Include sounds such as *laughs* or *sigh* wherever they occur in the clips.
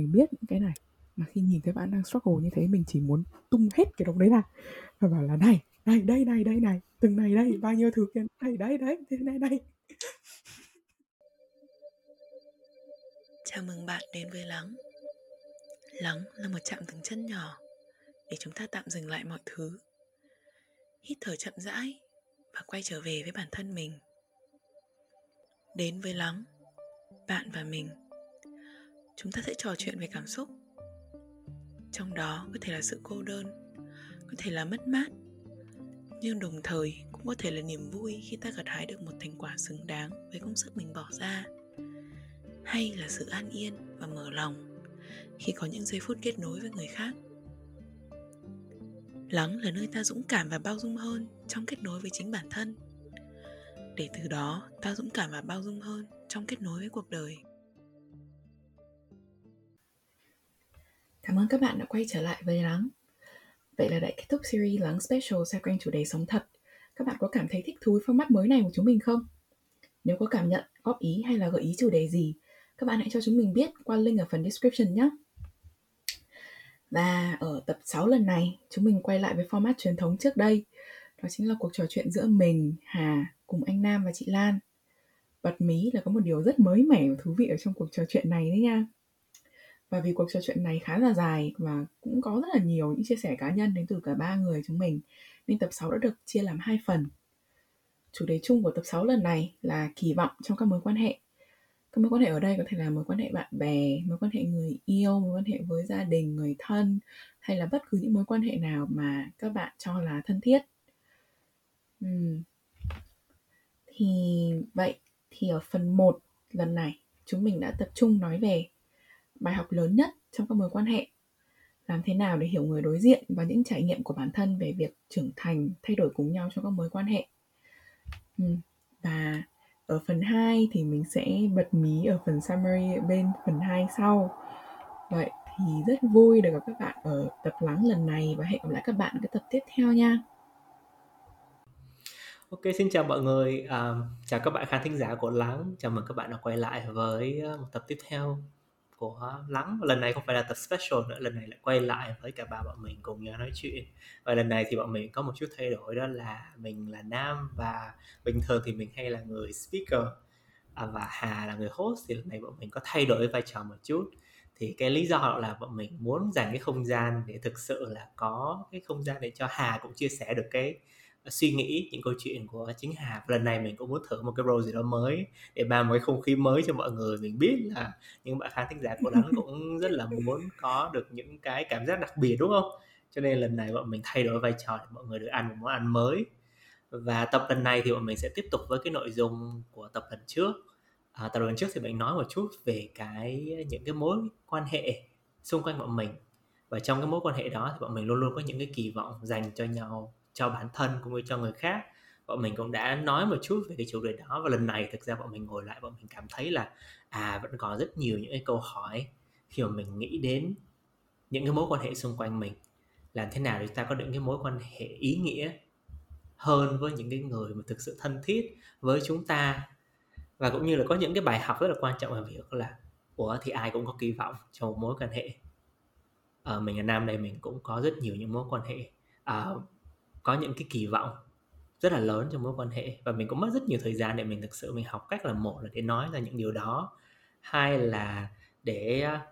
mình biết những cái này. Mà khi nhìn thấy bạn đang struggle như thế, mình chỉ muốn tung hết cái đống đấy ra và bảo là này này, đây này đây, này, từng này đây, bao nhiêu thứ kia đây, đấy đấy thế này, đây. Chào mừng bạn đến với lắng. Lắng là một chạm từng chân nhỏ để chúng ta tạm dừng lại mọi thứ. Hít thở chậm rãi và quay trở về với bản thân mình. Đến với lắng, bạn và mình chúng ta sẽ trò chuyện về cảm xúc. Trong đó, có thể là sự cô đơn, có thể là mất mát, nhưng đồng thời cũng có thể là niềm vui khi ta gặt hái được một thành quả xứng đáng với công sức mình bỏ ra. Hay là sự an yên và mở lòng khi có những giây phút kết nối với người khác. Lắng là nơi ta dũng cảm và bao dung hơn trong kết nối với chính bản thân. Để từ đó, ta dũng cảm và bao dung hơn trong kết nối với cuộc đời. Cảm ơn các bạn đã quay trở lại với Lắng. Vậy là đã kết thúc series Lắng Special xoay quanh chủ đề sống thật. Các bạn có cảm thấy thích thú với format mới này của chúng mình không? Nếu có cảm nhận, góp ý hay là gợi ý chủ đề gì, các bạn hãy cho chúng mình biết qua link ở phần description nhé. Và ở tập 6 lần này, chúng mình quay lại với format truyền thống trước đây. Đó chính là cuộc trò chuyện giữa mình, Hà cùng anh Nam và chị Lan. Bật mí là có một điều rất mới mẻ và thú vị ở trong cuộc trò chuyện này đấy nha. Và vì cuộc trò chuyện này khá là dài và cũng có rất là nhiều những chia sẻ cá nhân đến từ cả ba người chúng mình nên tập 6 đã được chia làm hai phần. Chủ đề chung của tập 6 lần này là kỳ vọng trong các mối quan hệ. Các mối quan hệ ở đây có thể là mối quan hệ bạn bè, mối quan hệ người yêu, mối quan hệ với gia đình, người thân hay là bất cứ những mối quan hệ nào mà các bạn cho là thân thiết. Uhm. Thì vậy thì ở phần 1 lần này chúng mình đã tập trung nói về bài học lớn nhất trong các mối quan hệ. Làm thế nào để hiểu người đối diện và những trải nghiệm của bản thân về việc trưởng thành thay đổi cùng nhau trong các mối quan hệ? Ừ, và ở phần 2 thì mình sẽ bật mí ở phần summary bên phần 2 sau. Vậy thì rất vui được gặp các bạn ở tập lắng lần này và hẹn gặp lại các bạn ở cái tập tiếp theo nha. Ok, xin chào mọi người, à, chào các bạn khán thính giả của Lắng, chào mừng các bạn đã quay lại với à, một tập tiếp theo của lắng. Lần này không phải là tập special nữa lần này lại quay lại với cả ba bọn mình cùng nhau nói chuyện. Và lần này thì bọn mình có một chút thay đổi đó là mình là nam và bình thường thì mình hay là người speaker. À, và hà là người host thì lần này bọn mình có thay đổi vai trò một chút. Thì cái lý do là bọn mình muốn dành cái không gian để thực sự là có cái không gian để cho hà cũng chia sẻ được cái suy nghĩ những câu chuyện của chính Hà. Lần này mình cũng muốn thử một cái role gì đó mới để mang một cái không khí mới cho mọi người. Mình biết là những bạn khán thính giả của lắng cũng *laughs* rất là muốn có được những cái cảm giác đặc biệt đúng không? Cho nên lần này bọn mình thay đổi vai trò để mọi người được ăn một món ăn mới. Và tập lần này thì bọn mình sẽ tiếp tục với cái nội dung của tập lần trước. À, tập lần trước thì mình nói một chút về cái những cái mối quan hệ xung quanh bọn mình. Và trong cái mối quan hệ đó thì bọn mình luôn luôn có những cái kỳ vọng dành cho nhau cho bản thân cũng như cho người khác. Bọn mình cũng đã nói một chút về cái chủ đề đó và lần này thực ra bọn mình ngồi lại bọn mình cảm thấy là à vẫn còn rất nhiều những cái câu hỏi khi mà mình nghĩ đến những cái mối quan hệ xung quanh mình. Làm thế nào để chúng ta có những cái mối quan hệ ý nghĩa hơn với những cái người mà thực sự thân thiết với chúng ta? Và cũng như là có những cái bài học rất là quan trọng về việc là ủa thì ai cũng có kỳ vọng cho một mối quan hệ. À, mình ở nam đây mình cũng có rất nhiều những mối quan hệ. À, có những cái kỳ vọng rất là lớn trong mối quan hệ và mình cũng mất rất nhiều thời gian để mình thực sự mình học cách là một là để nói ra những điều đó hai là để à,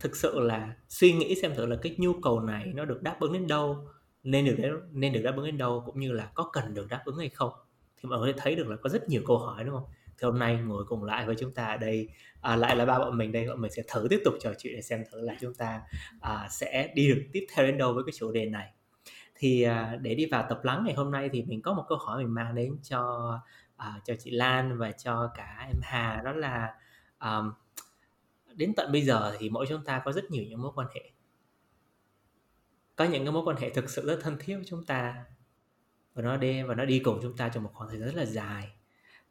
thực sự là suy nghĩ xem thử là cái nhu cầu này nó được đáp ứng đến đâu nên được nên được đáp ứng đến đâu cũng như là có cần được đáp ứng hay không. Thì mọi người thấy được là có rất nhiều câu hỏi đúng không? Thì hôm nay ngồi cùng lại với chúng ta ở đây à, lại là ba bọn mình đây bọn mình sẽ thử tiếp tục trò chuyện để xem thử là chúng ta à, sẽ đi được tiếp theo đến đâu với cái chủ đề này thì à, để đi vào tập lắng ngày hôm nay thì mình có một câu hỏi mình mang đến cho uh, cho chị Lan và cho cả em Hà đó là um, đến tận bây giờ thì mỗi chúng ta có rất nhiều những mối quan hệ. Có những cái mối quan hệ thực sự rất thân thiết với chúng ta và nó đi và nó đi cùng chúng ta trong một khoảng thời gian rất là dài.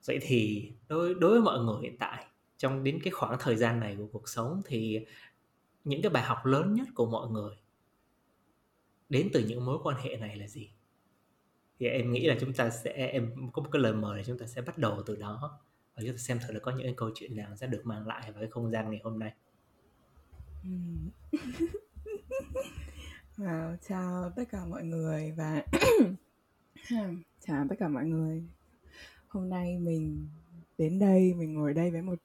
Vậy thì đối đối với mọi người hiện tại trong đến cái khoảng thời gian này của cuộc sống thì những cái bài học lớn nhất của mọi người đến từ những mối quan hệ này là gì? Thì em nghĩ là chúng ta sẽ em có một cái lời mời là chúng ta sẽ bắt đầu từ đó và chúng ta xem thử là có những câu chuyện nào sẽ được mang lại vào cái không gian ngày hôm nay. Ừ. *laughs* Wow, chào tất cả mọi người và *clears throat* chào tất cả mọi người. Hôm nay mình đến đây, mình ngồi đây với một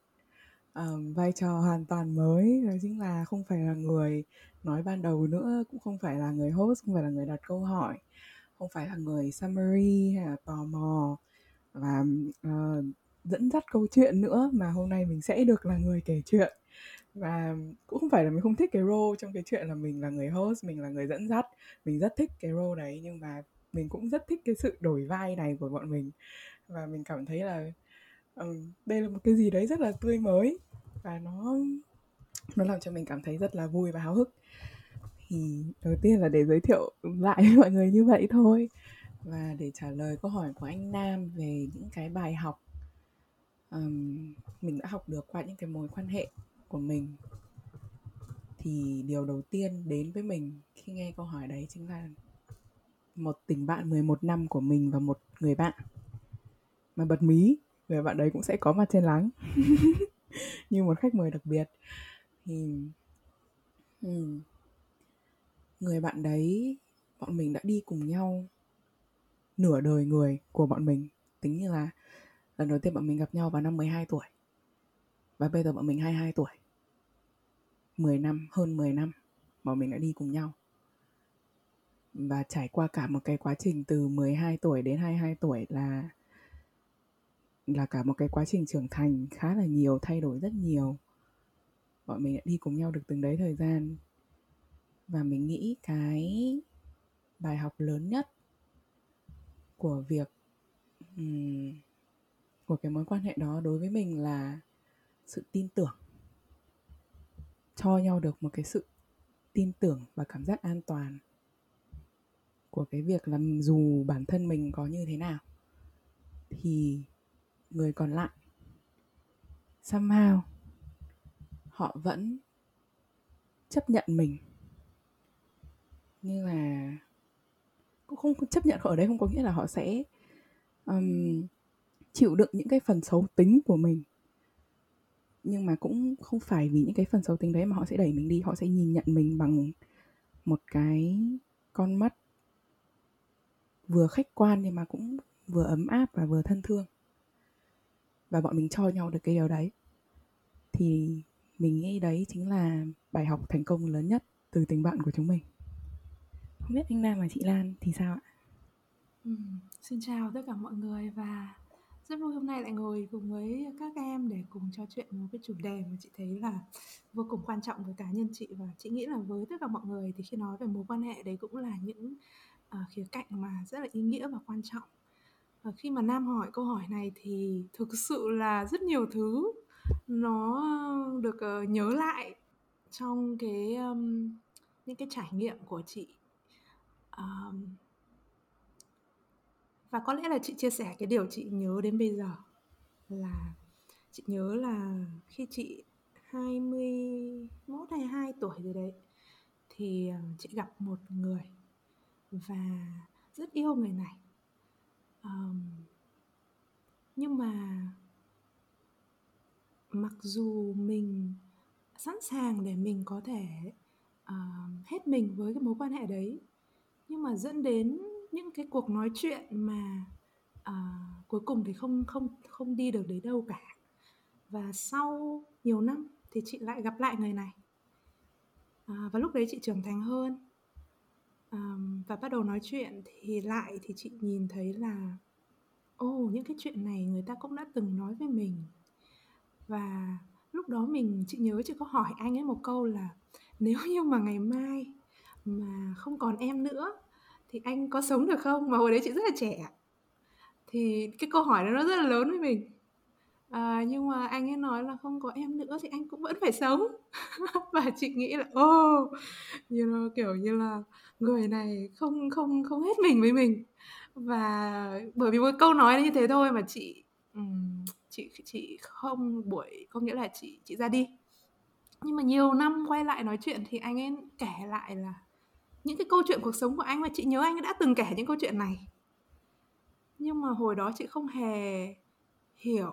um, vai trò hoàn toàn mới, đó chính là không phải là người nói ban đầu nữa, cũng không phải là người host, không phải là người đặt câu hỏi, không phải là người summary hay là tò mò và uh, dẫn dắt câu chuyện nữa mà hôm nay mình sẽ được là người kể chuyện. Và cũng không phải là mình không thích cái role trong cái chuyện là mình là người host mình là người dẫn dắt mình rất thích cái role đấy nhưng mà mình cũng rất thích cái sự đổi vai này của bọn mình. Và mình cảm thấy là um, đây là một cái gì đấy rất là tươi mới và nó nó làm cho mình cảm thấy rất là vui và háo hức. Thì đầu tiên là để giới thiệu lại với *laughs* mọi người như vậy thôi. Và để trả lời câu hỏi của anh Nam về những cái bài học um, mình đã học được qua những cái mối quan hệ của mình. Thì điều đầu tiên đến với mình khi nghe câu hỏi đấy chính là một tình bạn 11 năm của mình và một người bạn. Mà bật mí người bạn đấy cũng sẽ có mặt trên lắng. *laughs* Như một khách mời đặc biệt thì hmm, người bạn đấy bọn mình đã đi cùng nhau nửa đời người của bọn mình. Tính như là lần đầu tiên bọn mình gặp nhau vào năm 12 tuổi. Và bây giờ bọn mình 22 tuổi. 10 năm, hơn 10 năm bọn mình đã đi cùng nhau. Và trải qua cả một cái quá trình từ 12 tuổi đến 22 tuổi là là cả một cái quá trình trưởng thành khá là nhiều thay đổi rất nhiều bọn mình đã đi cùng nhau được từng đấy thời gian. Và mình nghĩ cái bài học lớn nhất của việc um, của cái mối quan hệ đó đối với mình là sự tin tưởng. Cho nhau được một cái sự tin tưởng và cảm giác an toàn của cái việc là dù bản thân mình có như thế nào thì người còn lại somehow họ vẫn chấp nhận mình. Như là cũng không chấp nhận ở đây không có nghĩa là họ sẽ um, chịu đựng những cái phần xấu tính của mình. Nhưng mà cũng không phải vì những cái phần xấu tính đấy mà họ sẽ đẩy mình đi họ sẽ nhìn nhận mình bằng một cái con mắt vừa khách quan nhưng mà cũng vừa ấm áp và vừa thân thương. Và bọn mình cho nhau được cái điều đấy. Thì mình nghĩ đấy chính là bài học thành công lớn nhất từ tình bạn của chúng mình không biết anh Nam và chị Lan thì sao ạ? Ừ, xin chào tất cả mọi người và rất vui hôm nay lại ngồi cùng với các em để cùng trò chuyện một cái chủ đề mà chị thấy là vô cùng quan trọng với cá nhân chị và chị nghĩ là với tất cả mọi người thì khi nói về mối quan hệ đấy cũng là những uh, khía cạnh mà rất là ý nghĩa và quan trọng và khi mà Nam hỏi câu hỏi này thì thực sự là rất nhiều thứ nó ờ, được uh, nhớ lại trong cái um, những cái trải nghiệm của chị. Um, và có lẽ là chị chia sẻ cái điều chị nhớ đến bây giờ là chị nhớ là khi chị 21 hay 2 tuổi rồi đấy thì ờ, chị gặp một người và rất yêu người này. Um, nhưng mà mặc dù mình sẵn sàng để mình có thể uh, hết mình với cái mối quan hệ đấy nhưng mà dẫn đến những cái cuộc nói chuyện mà uh, cuối cùng thì không không không đi được đến đâu cả. Và sau nhiều năm thì chị lại gặp lại người này. Uh, và lúc đấy chị trưởng thành hơn. À, và bắt đầu nói chuyện thì lại thì chị nhìn thấy là ồ oh, những cái chuyện này người ta cũng đã từng nói với mình và lúc đó mình chị nhớ chị có hỏi anh ấy một câu là nếu như mà ngày mai mà không còn em nữa thì anh có sống được không? Mà hồi đấy chị rất là trẻ. Thì cái câu hỏi đó nó rất là lớn với mình. À, nhưng mà anh ấy nói là không có em nữa thì anh cũng vẫn phải sống. *laughs* Và chị nghĩ là ô oh, you know, kiểu như là người này không không không hết mình với mình. Và bởi vì một câu nói như thế thôi mà chị um, chị chị không buổi có nghĩa là chị chị ra đi. Nhưng mà nhiều năm quay lại nói chuyện thì anh ấy kể lại là những cái câu chuyện cuộc sống của anh và chị nhớ anh đã từng kể những câu chuyện này. Nhưng mà hồi đó chị không hề hiểu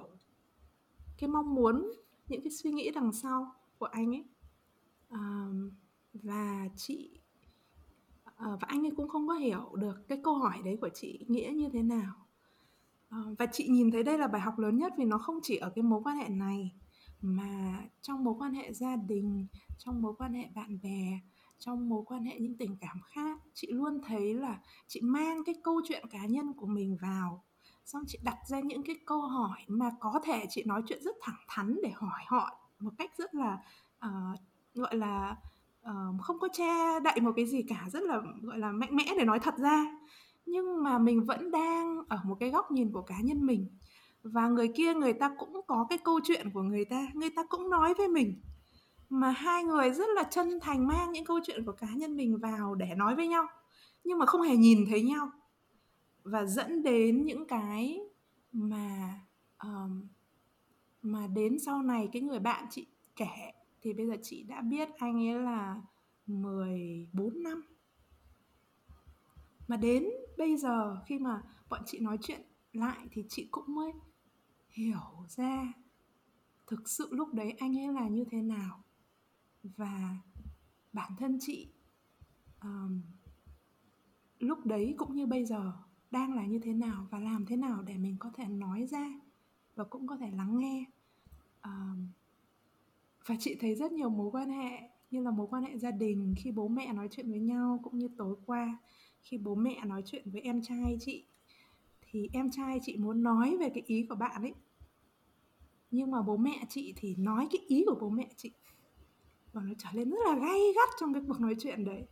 cái mong muốn những cái suy nghĩ đằng sau của anh ấy. À, và chị ờ, và anh ấy cũng không có hiểu được cái câu hỏi đấy của chị nghĩa như thế nào. Ờ, và chị nhìn thấy đây là bài học lớn nhất vì nó không chỉ ở cái mối quan hệ này mà trong mối quan hệ gia đình trong mối quan hệ bạn bè trong mối quan hệ những tình cảm khác chị luôn thấy là chị mang cái câu chuyện cá nhân của mình vào. Xong chị đặt ra những cái câu hỏi mà có thể chị nói chuyện rất thẳng thắn để hỏi họ một cách rất là uh, gọi là uh, không có che đậy một cái gì cả rất là gọi là mạnh mẽ để nói thật ra nhưng mà mình vẫn đang ở một cái góc nhìn của cá nhân mình. Và người kia người ta cũng có cái câu chuyện của người ta người ta cũng nói với mình. Mà hai người rất là chân thành mang những câu chuyện của cá nhân mình vào để nói với nhau nhưng mà không hề nhìn thấy nhau. Và dẫn đến những cái mà um, mà đến sau này cái người bạn chị kể thì bây giờ chị đã biết anh ấy là 14 năm mà đến bây giờ khi mà bọn chị nói chuyện lại thì chị cũng mới hiểu ra thực sự lúc đấy anh ấy là như thế nào. Và bản thân chị um, lúc đấy cũng như bây giờ đang là như thế nào và làm thế nào để mình có thể nói ra và cũng có thể lắng nghe. Um, và chị thấy rất nhiều mối quan hệ như là mối quan hệ gia đình khi bố mẹ nói chuyện với nhau cũng như tối qua khi bố mẹ nói chuyện với em trai chị, thì em trai chị muốn nói về cái ý của bạn ấy. Nhưng mà bố mẹ chị thì nói cái ý của bố mẹ chị và nó trở nên rất là gay gắt trong cái cuộc nói chuyện đấy.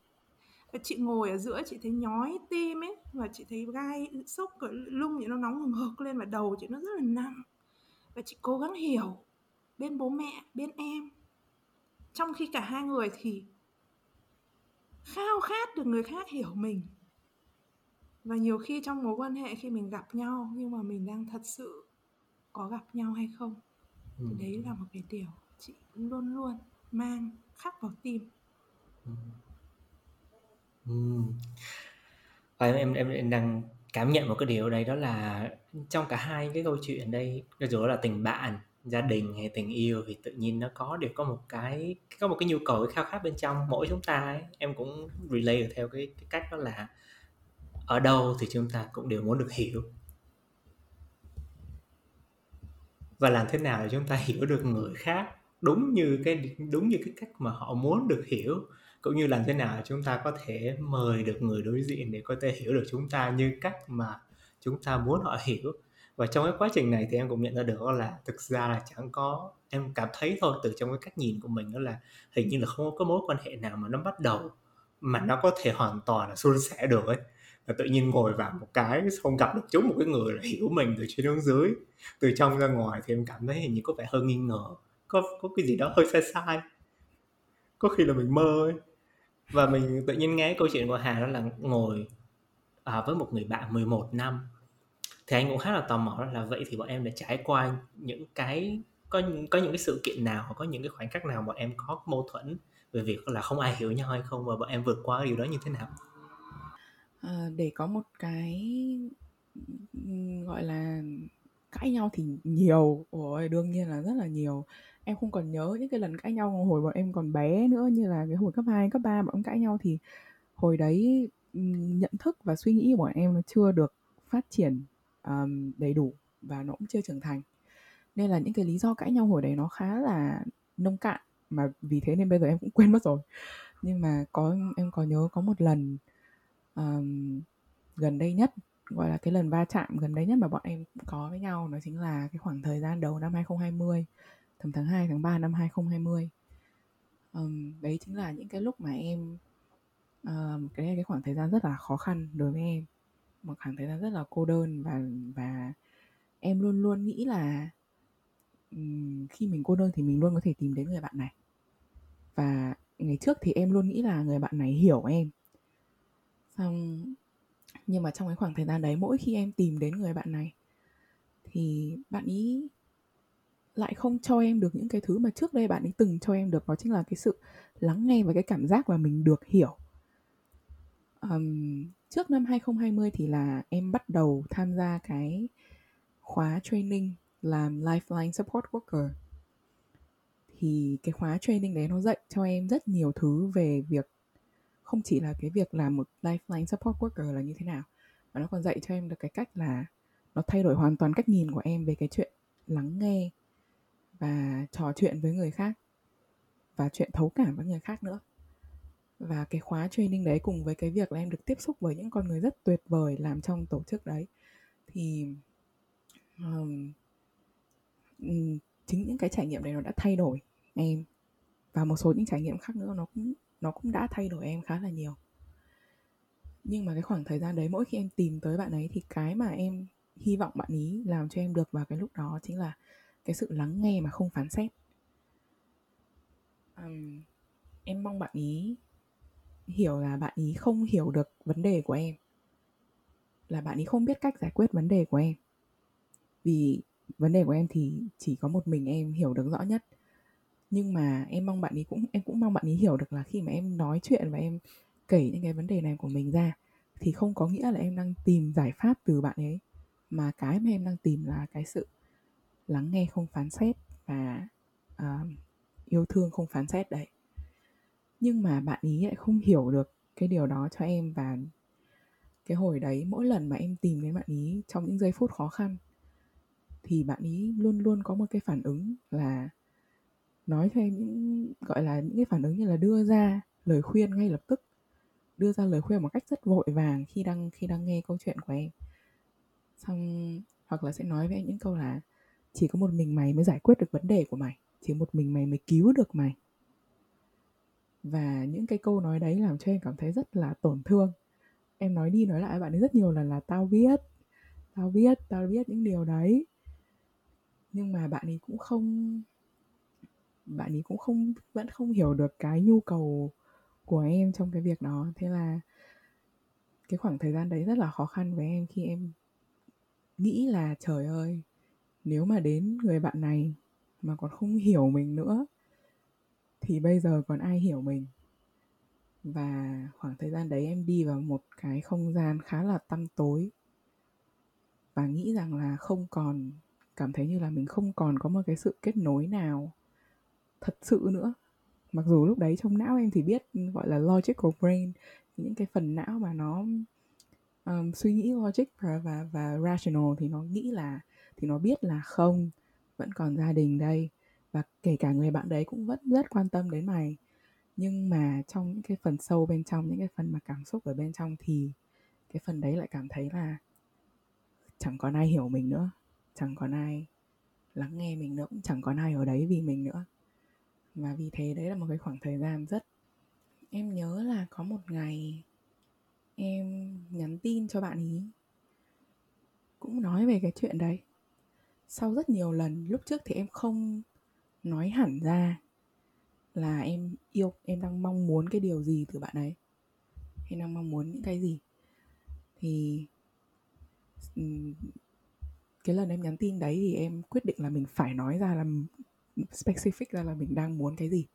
Và chị ngồi ở giữa, chị thấy nhói tim ấy, và chị thấy gai sốc cái lưng thì nó nóng hừng hực lên và đầu chị nó rất là nặng. Và chị cố gắng hiểu bên bố mẹ, bên em. Trong khi cả hai người thì khao khát được người khác hiểu mình và nhiều khi trong mối quan hệ khi mình gặp nhau nhưng mà mình đang thật sự có gặp nhau hay không thì ừ. đấy là một cái điều chị luôn luôn mang khắc vào tim ừ. Ừ. Và em em em đang cảm nhận một cái điều ở đây đó là trong cả hai cái câu chuyện đây, dù là tình bạn, gia đình hay tình yêu thì tự nhiên nó có đều có một cái có một cái nhu cầu cái khao khát bên trong mỗi chúng ta ấy. Em cũng relay theo cái, cái cách đó là ở đâu thì chúng ta cũng đều muốn được hiểu. Và làm thế nào để chúng ta hiểu được người khác đúng như cái, đúng như cái cách mà họ muốn được hiểu, cũng như làm thế nào chúng ta có thể mời được người đối diện để có thể hiểu được chúng ta như cách mà chúng ta muốn họ hiểu. Và trong cái quá trình này thì em cũng nhận ra được là thực ra là chẳng có, em cảm thấy thôi, từ trong cái cách nhìn của mình đó là hình như là không có mối quan hệ nào mà nó bắt đầu mà nó có thể hoàn toàn là suôn sẻ được ấy là tự nhiên ngồi vào một cái không gặp được chúng một cái người là hiểu mình từ trên xuống dưới. Từ trong ra ngoài thì em cảm thấy hình như có vẻ hơi nghi ngờ. Có có cái gì đó hơi sai sai. Có khi là mình mơ ấy. Và mình tự nhiên nghe câu chuyện của Hà đó là ngồi à, với một người bạn 11 năm. Thì anh cũng khá là tò mò là vậy thì bọn em đã trải qua những cái có có những cái sự kiện nào có những cái khoảnh khắc nào bọn em có mâu thuẫn về việc là không ai hiểu nhau hay không? Và bọn em vượt qua điều đó như thế nào? À, để có một cái gọi là cãi nhau thì nhiều. Ôi đương nhiên là rất là nhiều. Em không còn nhớ những cái lần cãi nhau hồi bọn em còn bé nữa như là cái hồi cấp 2, cấp 3 bọn em cãi nhau thì hồi đấy nhận thức và suy nghĩ của bọn em nó chưa được phát triển um, đầy đủ và nó cũng chưa trưởng thành. Nên là những cái lý do cãi nhau hồi đấy nó khá là nông cạn mà vì thế nên bây giờ em cũng *laughs* quên mất rồi. Nhưng mà có em có nhớ có một lần um, gần đây nhất gọi là cái lần va chạm gần đây nhất mà bọn em có với nhau nó chính là cái khoảng thời gian đầu năm 2020 tầm tháng 2 tháng 3 năm 2020 um, đấy chính là những cái lúc mà em um, cái cái khoảng thời gian rất là khó khăn đối với em. Một khoảng thời gian rất là cô đơn và và em luôn luôn nghĩ là um, khi mình cô đơn thì mình luôn có thể tìm đến người bạn này. Và ngày trước thì em luôn nghĩ là người bạn này hiểu em xong nhưng mà trong cái khoảng thời gian đấy mỗi khi em tìm đến người bạn này thì bạn ý lại không cho em được những cái thứ mà trước đây bạn ấy từng cho em được đó chính là cái sự lắng nghe và cái cảm giác mà mình được hiểu. Um, trước năm 2020 thì là em bắt đầu tham gia cái khóa training làm lifeline support worker. Thì cái khóa training đấy nó dạy cho em rất nhiều thứ về việc không chỉ là cái việc làm một lifeline support worker là như thế nào mà nó còn dạy cho em được cái cách là nó thay đổi hoàn toàn cách nhìn của em về cái chuyện lắng nghe và trò chuyện với người khác và chuyện thấu cảm với người khác nữa. Và cái khóa training đấy cùng với cái việc là em được tiếp xúc với những con người rất tuyệt vời làm trong tổ chức đấy thì um, chính những cái trải nghiệm đấy nó đã thay đổi em và một số những trải nghiệm khác nữa nó cũng nó cũng đã thay đổi em khá là nhiều. Nhưng mà cái khoảng thời gian đấy mỗi khi em tìm tới bạn ấy thì cái mà em hy vọng bạn ý làm cho em được vào cái lúc đó chính là cái sự lắng nghe mà không phán xét. Um, em mong bạn ý hiểu là bạn ý không hiểu được vấn đề của em là bạn ý không biết cách giải quyết vấn đề của em. Vì vấn đề của em thì chỉ có một mình em hiểu được rõ nhất nhưng mà em mong bạn ấy cũng em cũng mong bạn ấy hiểu được là khi mà em nói chuyện và em kể những cái vấn đề này của mình ra thì không có nghĩa là em đang tìm giải pháp từ bạn ấy. Mà cái mà em đang tìm là cái sự lắng nghe không phán xét và uh, yêu thương không phán xét đấy. Nhưng mà bạn ý lại không hiểu được cái điều đó cho em và cái hồi đấy mỗi lần mà em tìm đến bạn ý trong những giây phút khó khăn thì bạn ý luôn luôn có một cái phản ứng là nói thêm những, gọi là, những cái phản ứng như là đưa ra lời khuyên ngay lập tức. Đưa ra lời khuyên một cách rất vội vàng khi đang khi đang nghe câu chuyện của em. Xong, hoặc là sẽ nói với em những câu là, chỉ có một mình mày mới giải quyết được vấn đề của mày. Chỉ một mình mày mới cứu được mày. Và những cái câu nói đấy làm cho em cảm thấy rất là tổn thương. Em nói đi nói lại bạn ấy rất nhiều lần là, tao biết tao biết tao biết những điều đấy. Nhưng mà bạn ấy cũng không bạn ấy cũng không, vẫn không hiểu được cái nhu cầu của em trong cái việc đó. Thế là cái khoảng thời gian đấy rất là khó khăn với em khi em nghĩ là, trời ơi, nếu mà đến người bạn này mà còn không hiểu mình nữa, thì bây giờ còn ai hiểu mình? Và khoảng thời gian đấy em đi vào một cái không gian khá là tăm tối và nghĩ rằng là không còn, cảm thấy như là mình không còn có một cái sự kết nối nào thật sự nữa. Mặc dù lúc đấy trong não em thì biết gọi là logical brain những cái phần não mà nó um, suy nghĩ logic và, và và rational thì nó nghĩ là thì nó biết là không vẫn còn gia đình đây. Và kể cả người bạn đấy cũng vẫn rất quan tâm đến mày. Nhưng mà trong những cái phần sâu bên trong những cái phần mà cảm xúc ở bên trong thì cái phần đấy lại cảm thấy là chẳng còn ai hiểu mình nữa chẳng còn ai lắng nghe mình nữa cũng chẳng còn ai ở đấy vì mình nữa và vì thế đấy là một cái khoảng thời gian rất, em nhớ là có một ngày em nhắn tin cho bạn ý, cũng nói về cái chuyện đấy. Sau rất nhiều lần, lúc trước thì em không nói hẳn ra là em yêu, em đang mong muốn cái điều gì từ bạn ấy. Em đang mong muốn những cái gì. Thì cái lần em nhắn tin đấy thì em quyết định là mình phải nói ra là specific ra là mình đang muốn cái gì.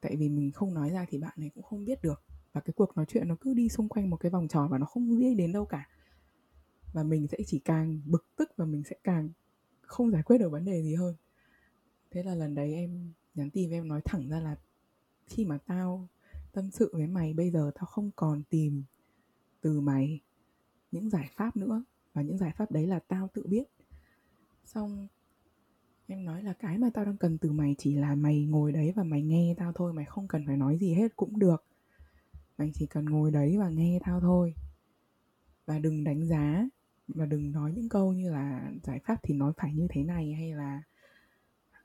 Tại vì mình không nói ra thì bạn này cũng không biết được. Và cái cuộc nói chuyện nó cứ đi xung quanh một cái vòng tròn và nó không đi đến đâu cả. Và mình sẽ chỉ càng bực tức và mình sẽ càng không giải quyết được vấn đề gì hơn. Thế là lần đấy em nhắn tin với em nói thẳng ra là khi mà tao tâm sự với mày, bây giờ tao không còn tìm từ mày những giải pháp nữa. Và những giải pháp đấy là tao tự biết. Xong em nói là cái mà tao đang cần từ mày chỉ là mày ngồi đấy và mày nghe tao thôi mày không cần phải nói gì hết cũng được. Mày chỉ cần ngồi đấy và nghe tao thôi. Và đừng đánh giá và đừng nói những câu như là giải pháp thì nói phải như thế này hay là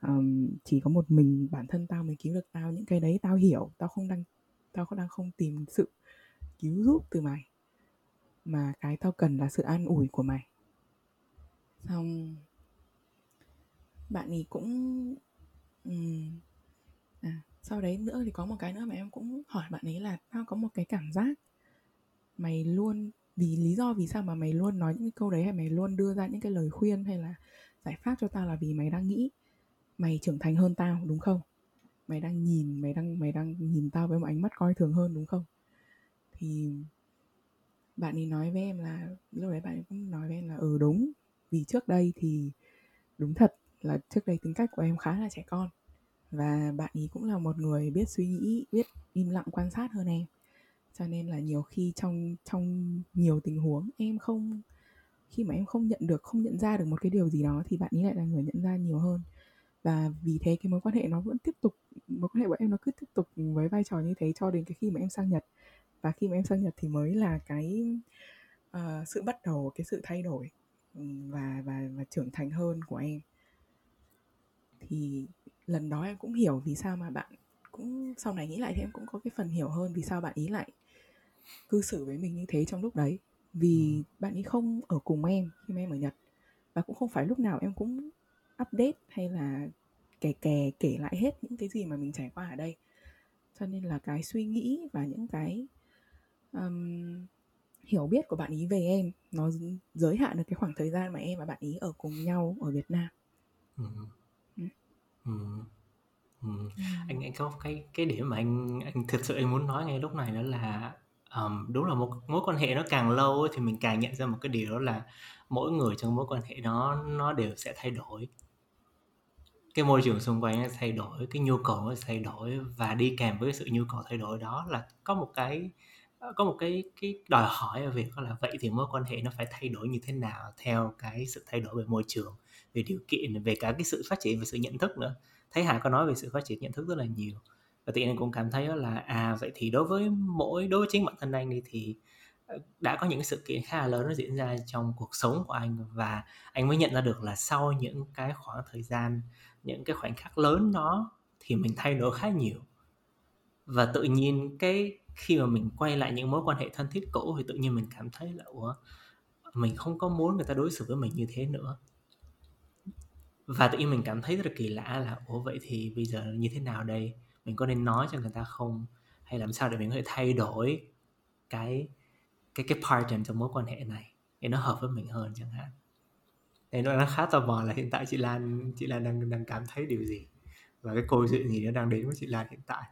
um, chỉ có một mình bản thân tao mới cứu được tao. Những cái đấy tao hiểu tao không đang tao không đang không tìm sự cứu giúp từ mày. Mà cái tao cần là sự an ủi của mày. Xong bạn ấy cũng um, à, sau đấy nữa thì có một cái nữa mà em cũng hỏi bạn ấy là tao có một cái cảm giác mày luôn vì lý do vì sao mà mày luôn nói những cái câu đấy hay mày luôn đưa ra những cái lời khuyên hay là giải pháp cho tao là vì mày đang nghĩ mày trưởng thành hơn tao đúng không? Mày đang nhìn mày đang mày đang nhìn tao với một ánh mắt coi thường hơn đúng không? Thì bạn ấy nói với em là lúc đấy bạn ấy cũng nói với em là ừ đúng vì trước đây thì đúng thật là trước đây tính cách của em khá là trẻ con. Và bạn ý cũng là một người biết suy nghĩ biết im lặng quan sát hơn em. Cho nên là nhiều khi trong trong nhiều tình huống em không khi mà em không nhận được không nhận ra được một cái điều gì đó thì bạn ấy lại là người nhận ra nhiều hơn. Và vì thế cái mối quan hệ nó vẫn tiếp tục mối quan hệ của em nó cứ tiếp tục với vai trò như thế cho đến cái khi mà em sang Nhật. Và khi mà em sang Nhật thì mới là cái uh, sự bắt đầu cái sự thay đổi ừ, và và và trưởng thành hơn của em thì lần đó em cũng hiểu vì sao mà bạn cũng sau này nghĩ lại thì em cũng có cái phần hiểu hơn vì sao bạn ý lại cư xử với mình như thế trong lúc đấy vì bạn ấy không ở cùng em khi mà em ở Nhật và cũng không phải lúc nào em cũng update hay là kể kè kể lại hết những cái gì mà mình trải qua ở đây cho nên là cái suy nghĩ và những cái um, hiểu biết của bạn ý về em nó giới hạn được cái khoảng thời gian mà em và bạn ý ở cùng nhau ở Việt Nam. Ừ. Ừ. Ừ. Ừ. Anh anh có cái cái điểm mà anh anh thực sự anh muốn nói ngay lúc này đó là um, đúng là một mối quan hệ nó càng lâu ấy, thì mình càng nhận ra một cái điều đó là mỗi người trong mối quan hệ nó nó đều sẽ thay đổi cái môi trường xung quanh nó thay đổi cái nhu cầu nó thay đổi và đi kèm với sự nhu cầu thay đổi đó là có một cái có một cái cái đòi hỏi ở việc là vậy thì mối quan hệ nó phải thay đổi như thế nào theo cái sự thay đổi về môi trường về điều kiện, về cả cái sự phát triển, về sự nhận thức nữa. Thấy hà có nói về sự phát triển nhận thức rất là nhiều. Và tự nhiên cũng cảm thấy là à vậy thì đối với mỗi, đối với chính bản thân anh đi thì ờ, đã có những sự kiện khá là lớn nó diễn ra trong cuộc sống của anh và anh mới nhận ra được là sau những cái khoảng thời gian, những cái khoảnh khắc lớn đó thì mình thay đổi khá nhiều. Và tự nhiên cái khi mà mình quay lại những mối quan hệ thân thiết cũ thì tự nhiên mình cảm thấy là, ủa, mình không có muốn người ta đối xử với mình như thế nữa và tự nhiên mình cảm thấy rất là kỳ lạ là ủa vậy thì bây giờ như thế nào đây? Mình có nên nói cho người ta không? Hay làm sao để mình có thể thay đổi cái cái cái pattern trong mối quan hệ này để nó hợp với mình hơn chẳng hạn? Nên nó khá tò mò là hiện tại chị Lan chị Lan đang đang cảm thấy điều gì? Và cái câu chuyện gì nó đang đến với chị Lan hiện tại?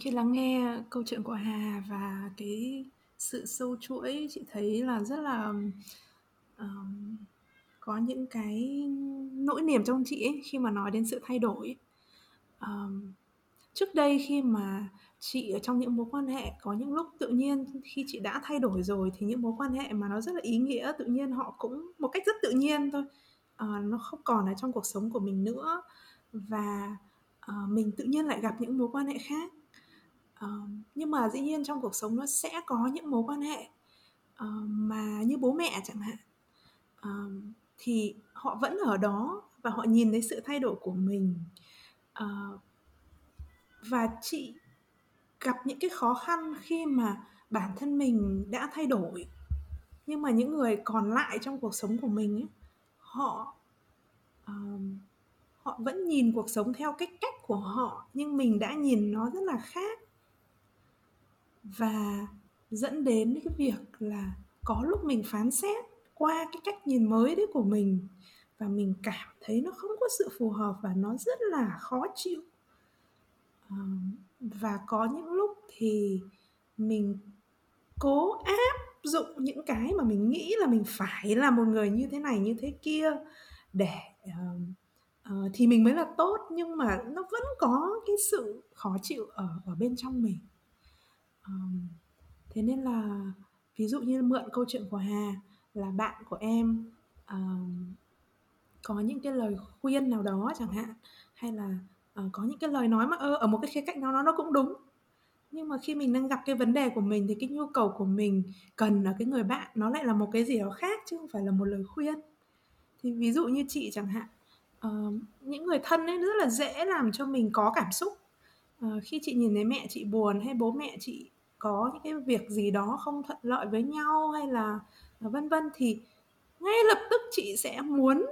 Khi lắng nghe câu chuyện của Hà và cái sự sâu chuỗi chị thấy là rất là um, có những cái nỗi niềm trong chị ấy khi mà nói đến sự thay đổi. um, trước đây khi mà chị ở trong những mối quan hệ có những lúc tự nhiên khi chị đã thay đổi rồi thì những mối quan hệ mà nó rất là ý nghĩa tự nhiên họ cũng một cách rất tự nhiên thôi. Uh, nó không còn ở trong cuộc sống của mình nữa và uh, mình tự nhiên lại gặp những mối quan hệ khác. Uh, nhưng mà dĩ nhiên trong cuộc sống nó sẽ có những mối quan hệ uh, mà như bố mẹ chẳng hạn. Uh, thì họ vẫn ở đó và họ nhìn thấy sự thay đổi của mình. À, và chị gặp những cái khó khăn khi mà bản thân mình đã thay đổi. Nhưng mà những người còn lại trong cuộc sống của mình ấy, họ um, họ vẫn nhìn cuộc sống theo cái cách của họ nhưng mình đã nhìn nó rất là khác. Và dẫn đến cái việc là có lúc mình phán xét qua cái cách nhìn mới đấy của mình. Và mình cảm thấy nó không có sự phù hợp và nó rất là khó chịu. Và có những lúc thì mình cố áp dụng những cái mà mình nghĩ là mình phải là một người như thế này như thế kia để uh, thì mình mới là tốt. Nhưng mà nó vẫn có cái sự khó chịu ở ở bên trong mình. Um, thế nên là ví dụ như mượn câu chuyện của Hà là bạn của em uh, có những cái lời khuyên nào đó chẳng hạn hay là uh, có những cái lời nói mà ơ ở một cái khía cạnh nào đó nó cũng đúng. Nhưng mà khi mình đang gặp cái vấn đề của mình thì cái nhu cầu của mình cần ở cái người bạn nó lại là một cái gì đó khác chứ không phải là một lời khuyên. Thì ví dụ như chị chẳng hạn uh, những người thân ấy rất là dễ làm cho mình có cảm xúc. Uh, khi chị nhìn thấy mẹ chị buồn hay bố mẹ chị có những cái việc gì đó không thuận lợi với nhau hay là vân vân thì ngay lập tức chị sẽ muốn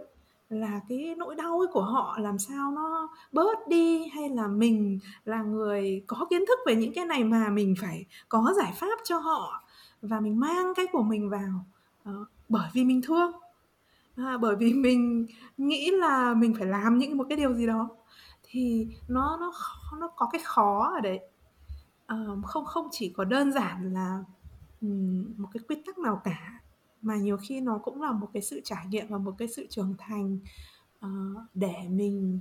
là cái nỗi đau ấy của họ làm sao nó bớt đi hay là mình là người có kiến thức về những cái này mà mình phải có giải pháp cho họ và mình mang cái của mình vào uh, bởi vì mình thương. À, bởi vì mình nghĩ là mình phải làm những một cái điều gì đó thì nó nó nó có cái khó ở đấy. À, không không chỉ có đơn giản là um, một cái quy tắc nào cả mà nhiều khi nó cũng là một cái sự trải nghiệm và một cái sự trưởng thành uh, để mình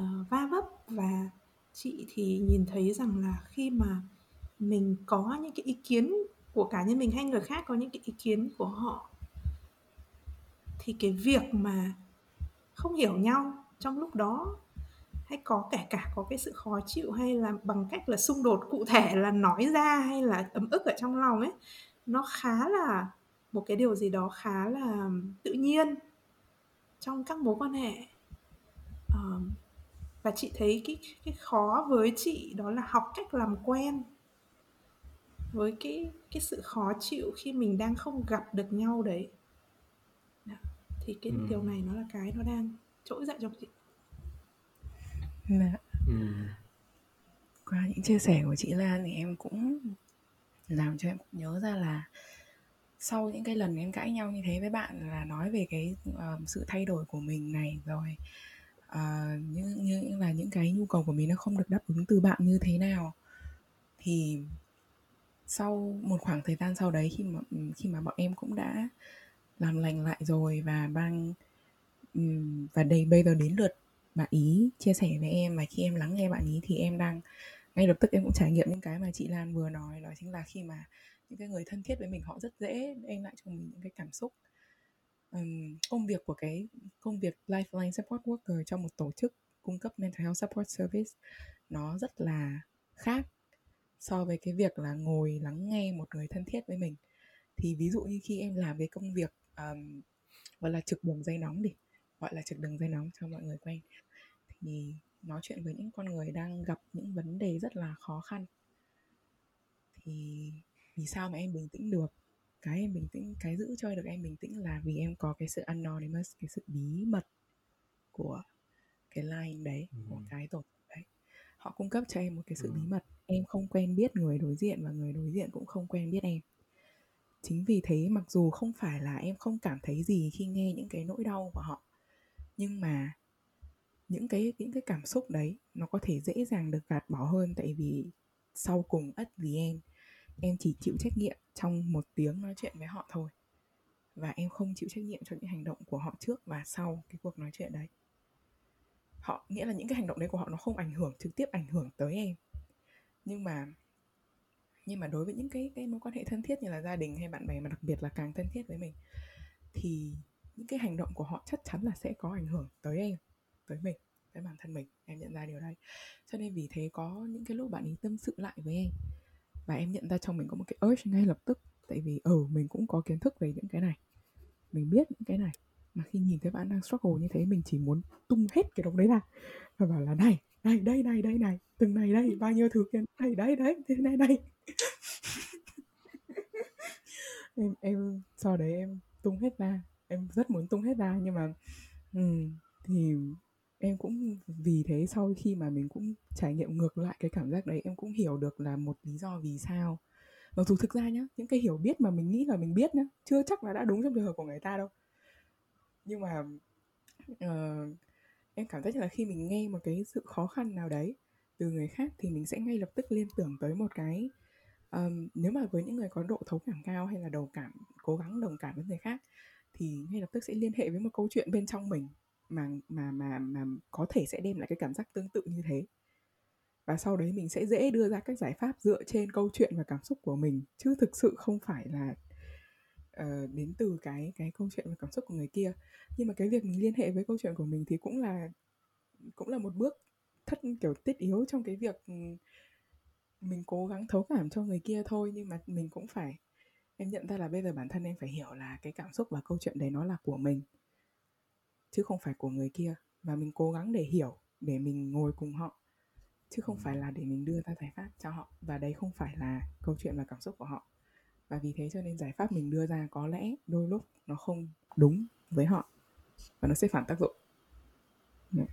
uh, va vấp. Và chị thì nhìn thấy rằng là khi mà mình có những cái ý kiến của cá nhân mình hay người khác có những cái ý kiến của họ thì cái việc mà không hiểu nhau trong lúc đó hay có kể cả có cái sự khó chịu hay là bằng cách là xung đột cụ thể là nói ra hay là ấm ức ở trong lòng ấy nó khá là một cái điều gì đó khá là tự nhiên trong các mối quan hệ uh, và chị thấy cái cái khó với chị đó là học cách làm quen với cái cái sự khó chịu khi mình đang không gặp được nhau đấy thì cái ừ. điều này nó là cái nó đang trỗi dậy trong chị dạ. ừ. qua những chia sẻ của chị Lan thì em cũng làm cho em cũng nhớ ra là sau những cái lần em cãi nhau như thế với bạn là nói về cái uh, sự thay đổi của mình này rồi uh, như như là những cái nhu cầu của mình nó không được đáp ứng từ bạn như thế nào. Thì sau một khoảng thời gian sau đấy khi mà ừ, khi mà bọn em cũng đã làm lành lại rồi và đang ừ, và đây bây giờ đến lượt bạn ý chia sẻ với em và khi em lắng nghe bạn ý thì em đang ngay lập tức em cũng trải nghiệm những cái mà chị Lan vừa nói đó chính là khi mà những cái người thân thiết với mình họ rất dễ đem lại cho mình những cái cảm xúc. Um, công việc của cái công việc lifeline support worker trong một tổ chức cung cấp mental health support service nó rất là khác so với cái việc là ngồi lắng nghe một người thân thiết với mình. Thì ví dụ như khi em làm cái công việc um, gọi là trực đường dây nóng đi gọi là trực đường dây nóng cho mọi người quen thì nói chuyện với những con người đang gặp những vấn đề rất là khó khăn. Thì vì sao mà em bình tĩnh được? Cái em bình tĩnh cái giữ cho được em bình tĩnh là vì em có cái sự anonymous cái sự bí mật của cái line đấy ừ. của cái tổ đấy. Họ cung cấp cho em một cái sự bí mật. Em không quen biết người đối diện và người đối diện cũng không quen biết em. Chính vì thế mặc dù không phải là em không cảm thấy gì khi nghe những cái nỗi đau của họ nhưng mà những cái những cái cảm xúc đấy nó có thể dễ dàng được gạt bỏ hơn tại vì sau cùng ất vì em em chỉ chịu trách nhiệm trong một tiếng nói chuyện với họ thôi. Và em không chịu trách nhiệm cho những hành động của họ trước và sau cái cuộc nói chuyện đấy. Họ nghĩa là những cái hành động đấy của họ nó không ảnh hưởng, trực tiếp ảnh hưởng tới em. Nhưng mà nhưng mà đối với những cái cái mối quan hệ thân thiết như là gia đình hay bạn bè mà đặc biệt là càng thân thiết với mình, thì những cái hành động của họ chắc chắn là sẽ có ảnh hưởng tới em, tới mình, tới bản thân mình. Em nhận ra điều đấy. Cho nên vì thế có những cái lúc bạn ấy tâm sự lại với em và em nhận ra trong mình có một cái urge ngay lập tức. Tại vì ở ừ, mình cũng có kiến thức về những cái này. Mình biết những cái này. Mà khi nhìn thấy bạn đang struggle như thế mình chỉ muốn tung hết cái đống đấy ra. Và bảo là này này đây này đây này từng này đây bao nhiêu thứ kia này đấy đấy thế này này. *laughs* Em em sau đấy em tung hết ra. Em rất muốn tung hết ra nhưng mà um, thì em cũng vì thế sau khi mà mình cũng trải nghiệm ngược lại cái cảm giác đấy em cũng hiểu được là một lý do vì sao. Mặc dù thực ra nhá những cái hiểu biết mà mình nghĩ là mình biết nhá chưa chắc là đã đúng trong trường hợp của người ta đâu. Nhưng mà uh, em cảm thấy là khi mình nghe một cái sự khó khăn nào đấy từ người khác thì mình sẽ ngay lập tức liên tưởng tới một cái um, nếu mà với những người có độ thấu cảm cao hay là đầu cảm cố gắng đồng cảm với người khác thì ngay lập tức sẽ liên hệ với một câu chuyện bên trong mình mà mà mà mà có thể sẽ đem lại cái cảm giác tương tự như thế. Và sau đấy mình sẽ dễ đưa ra các giải pháp dựa trên câu chuyện và cảm xúc của mình chứ thực sự không phải là uh, đến từ cái cái câu chuyện và cảm xúc của người kia. Nhưng mà cái việc mình liên hệ với câu chuyện của mình thì cũng là cũng là một bước thất kiểu tiết yếu trong cái việc ừ, mình cố gắng thấu cảm cho người kia thôi. Nhưng mà mình cũng phải em nhận ra là bây giờ bản thân em phải hiểu là cái cảm xúc và câu chuyện đấy nó là của mình chứ không phải của người kia. Và mình cố gắng để hiểu để mình ngồi cùng họ chứ không phải là để mình đưa ra giải pháp cho họ. Và đấy không phải là câu chuyện và cảm xúc của họ. Và vì thế cho nên giải pháp mình đưa ra có lẽ đôi lúc nó không đúng với họ và nó sẽ phản tác dụng. Yeah.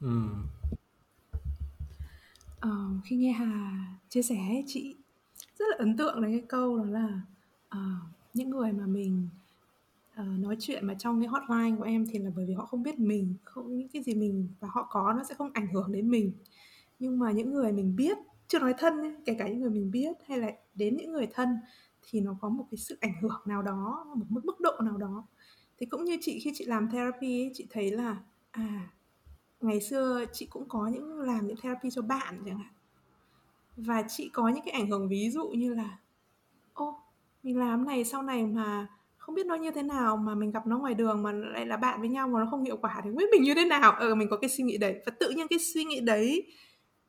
ừ. ờ, khi nghe hà chia sẻ chị rất là ấn tượng đến cái câu đó là uh, những người mà mình Ờ, nói chuyện mà trong cái hotline của em thì là bởi vì họ không biết mình không những cái gì mình và họ có nó sẽ không ảnh hưởng đến mình. Nhưng mà những người mình biết chưa nói thân kể cả những người mình biết hay là đến những người thân thì nó có một cái sự ảnh hưởng nào đó một mức mức độ nào đó. Thì cũng như chị khi chị làm therapy ấy, chị thấy là à ngày xưa chị cũng có những làm những therapy cho bạn chẳng hạn. Và chị có những cái ảnh hưởng ví dụ như là ô mình làm này sau này mà không biết nó như thế nào mà mình gặp nó ngoài đường mà lại là bạn với nhau mà nó không hiệu quả thì biết mình như thế nào. Ờ mình có cái suy nghĩ đấy và tự nhiên cái suy nghĩ đấy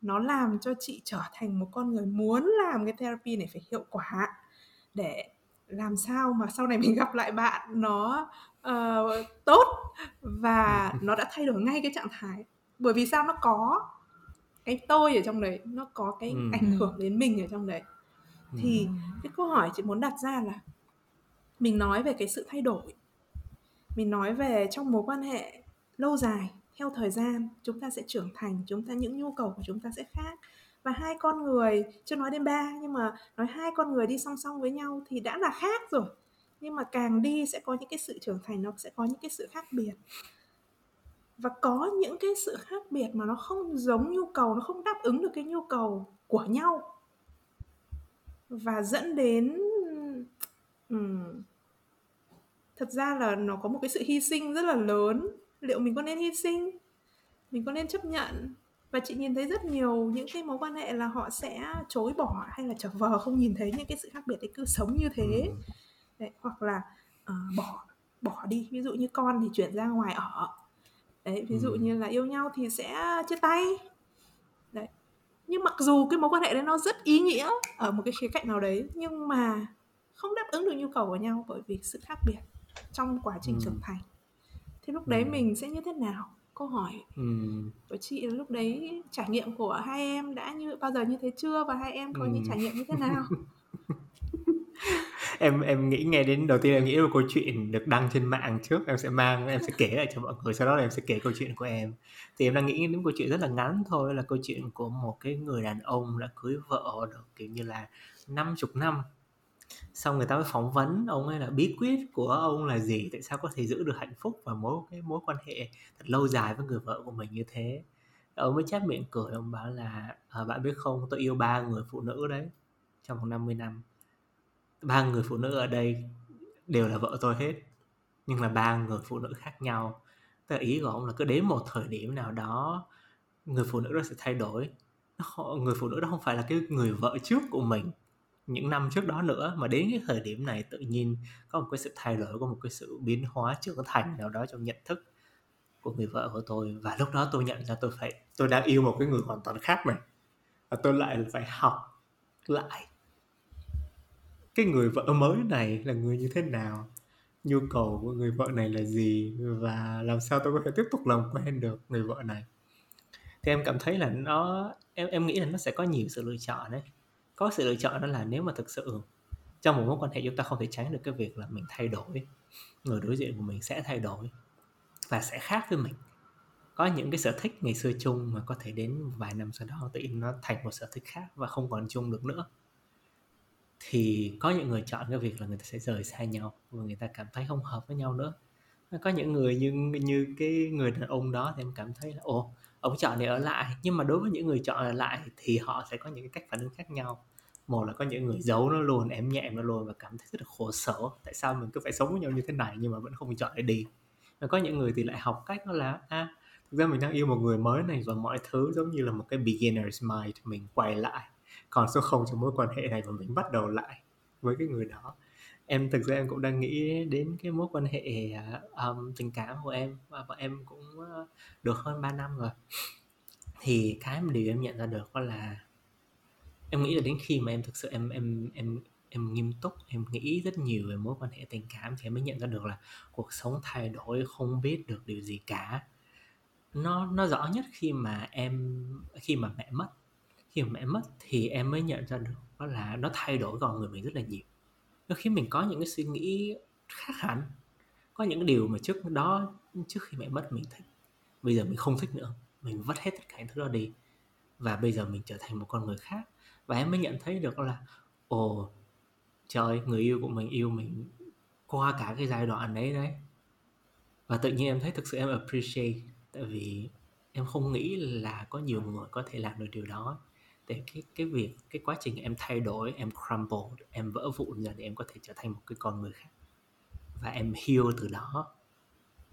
nó làm cho chị trở thành một con người muốn làm cái therapy này phải hiệu quả để làm sao mà sau này *laughs* mình gặp lại bạn nó uh, tốt và nó đã thay đổi ngay cái trạng thái. Bởi vì sao? Nó có cái tôi ở trong đấy nó có cái ừ. ảnh hưởng đến mình ở trong đấy. Thì cái câu hỏi chị muốn đặt ra là mình nói về cái sự thay đổi. Mình nói về trong mối quan hệ lâu dài, theo thời gian, chúng ta sẽ trưởng thành, chúng ta, những nhu cầu của chúng ta sẽ khác. Và hai con người, chưa nói đến ba, nhưng mà nói hai con người đi song song với nhau thì đã là khác rồi. Nhưng mà càng đi sẽ có những cái sự trưởng thành, nó sẽ có những cái sự khác biệt. Và có những cái sự khác biệt mà nó không giống nhu cầu, nó không đáp ứng được cái nhu cầu của nhau. Và dẫn đến thật ra là nó có một cái sự hy sinh rất là lớn. Liệu mình có nên hy sinh? Mình có nên chấp nhận? Và chị nhìn thấy rất nhiều những cái mối quan hệ là họ sẽ chối bỏ hay là trở vờ không nhìn thấy những cái sự khác biệt để cứ sống như thế. Đấy, hoặc là uh, bỏ bỏ đi. Ví dụ như con thì chuyển ra ngoài ở. Đấy ví dụ như là yêu nhau thì sẽ chia tay. Đấy. Nhưng mặc dù cái mối quan hệ đấy nó rất ý nghĩa ở một cái khía cạnh nào đấy nhưng mà không đáp ứng được nhu cầu của nhau bởi vì sự khác biệt trong quá trình ừ. trưởng thành thì lúc đấy ừ. mình sẽ như thế nào câu hỏi ừ. của chị là lúc đấy trải nghiệm của hai em đã như bao giờ như thế chưa và hai em có ừ. những trải nghiệm như thế nào *laughs* em em nghĩ nghe đến đầu tiên em nghĩ là câu chuyện được đăng trên mạng trước em sẽ mang em sẽ kể lại cho mọi người sau đó em sẽ kể câu chuyện của em thì em đang nghĩ đến câu chuyện rất là ngắn thôi là câu chuyện của một cái người đàn ông đã cưới vợ được kiểu như là năm chục năm xong người ta mới phỏng vấn ông ấy là bí quyết của ông là gì? Tại sao có thể giữ được hạnh phúc và mối cái mối quan hệ thật lâu dài với người vợ của mình như thế? Ông mới chép miệng cười ông bảo là à, bạn biết không tôi yêu ba người phụ nữ đấy trong vòng 50 năm. Ba người phụ nữ ở đây đều là vợ tôi hết nhưng là ba người phụ nữ khác nhau. Tức là ý của ông là cứ đến một thời điểm nào đó người phụ nữ đó sẽ thay đổi. Người phụ nữ đó không phải là cái người vợ trước của mình những năm trước đó nữa, mà đến cái thời điểm này tự nhiên có một cái sự thay đổi, có một cái sự biến hóa trưởng thành nào đó trong nhận thức của người vợ của tôi. Và lúc đó tôi nhận ra tôi phải, tôi đang yêu một cái người hoàn toàn khác mình. Và tôi lại phải học lại cái người vợ mới này là người như thế nào, nhu cầu của người vợ này là gì, và làm sao tôi có thể tiếp tục làm quen được người vợ này. Thì em cảm thấy là nó, em em nghĩ là nó sẽ có nhiều sự lựa chọn đấy có sự lựa chọn đó là nếu mà thực sự trong một mối quan hệ chúng ta không thể tránh được cái việc là mình thay đổi, người đối diện của mình sẽ thay đổi và sẽ khác với mình. Có những cái sở thích ngày xưa chung mà có thể đến vài năm sau đó tự nhiên nó thành một sở thích khác và không còn chung được nữa. Thì có những người chọn cái việc là người ta sẽ rời xa nhau và người ta cảm thấy không hợp với nhau nữa. Có những người như như cái người đàn ông đó thì em cảm thấy là, ồ ông chọn để ở lại nhưng mà đối với những người chọn ở lại thì họ sẽ có những cái cách phản ứng khác nhau. Một là có những người giấu nó luôn em nhẹ nó luôn và cảm thấy rất là khổ sở tại sao mình cứ phải sống với nhau như thế này nhưng mà vẫn không chọn để đi. Và có những người thì lại học cách nó là à, thực ra mình đang yêu một người mới này và mọi thứ giống như là một cái beginner's mind mình quay lại còn số không trong mối quan hệ này và mình bắt đầu lại với cái người đó em thực ra em cũng đang nghĩ đến cái mối quan hệ um, tình cảm của em và, bọn em cũng được hơn 3 năm rồi. Thì cái mà điều em nhận ra được đó là em nghĩ là đến khi mà em thực sự em em em em nghiêm túc em nghĩ rất nhiều về mối quan hệ tình cảm thì em mới nhận ra được là cuộc sống thay đổi không biết được điều gì cả. Nó nó rõ nhất khi mà em khi mà mẹ mất khi mà mẹ mất thì em mới nhận ra được đó là nó thay đổi con người mình rất là nhiều nó khiến mình có những cái suy nghĩ khác hẳn. Có những điều mà trước đó, trước khi mẹ mất mình thích. Bây giờ mình không thích nữa. Mình vứt hết tất cả những thứ đó đi. Và bây giờ mình trở thành một con người khác. Và em mới nhận thấy được là, ồ, trời, người yêu của mình yêu mình qua cả cái giai đoạn đấy đấy. Và tự nhiên em thấy thực sự em appreciate. Tại vì em không nghĩ là có nhiều người có thể làm được điều đó để cái cái việc, cái quá trình em thay đổi, em crumble, em vỡ vụn ra để em có thể trở thành một cái con người khác. Và em heal từ đó,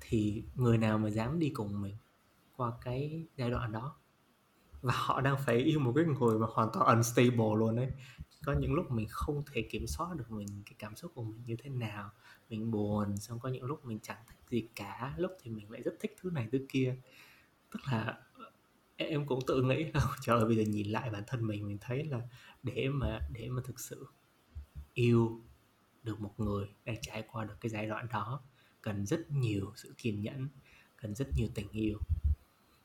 thì người nào mà dám đi cùng mình qua cái giai đoạn đó. Và họ đang phải yêu một cái người mà hoàn toàn unstable luôn đấy có những lúc mình không thể kiểm soát được mình, cái cảm xúc của mình như thế nào. Mình buồn, xong có những lúc mình chẳng thích gì cả, lúc thì mình lại rất thích thứ này, thứ kia. Tức là em cũng tự nghĩ là *laughs* trời ơi, bây giờ nhìn lại bản thân mình mình thấy là để mà để mà thực sự yêu được một người đang trải qua được cái giai đoạn đó, cần rất nhiều sự kiên nhẫn, cần rất nhiều tình yêu.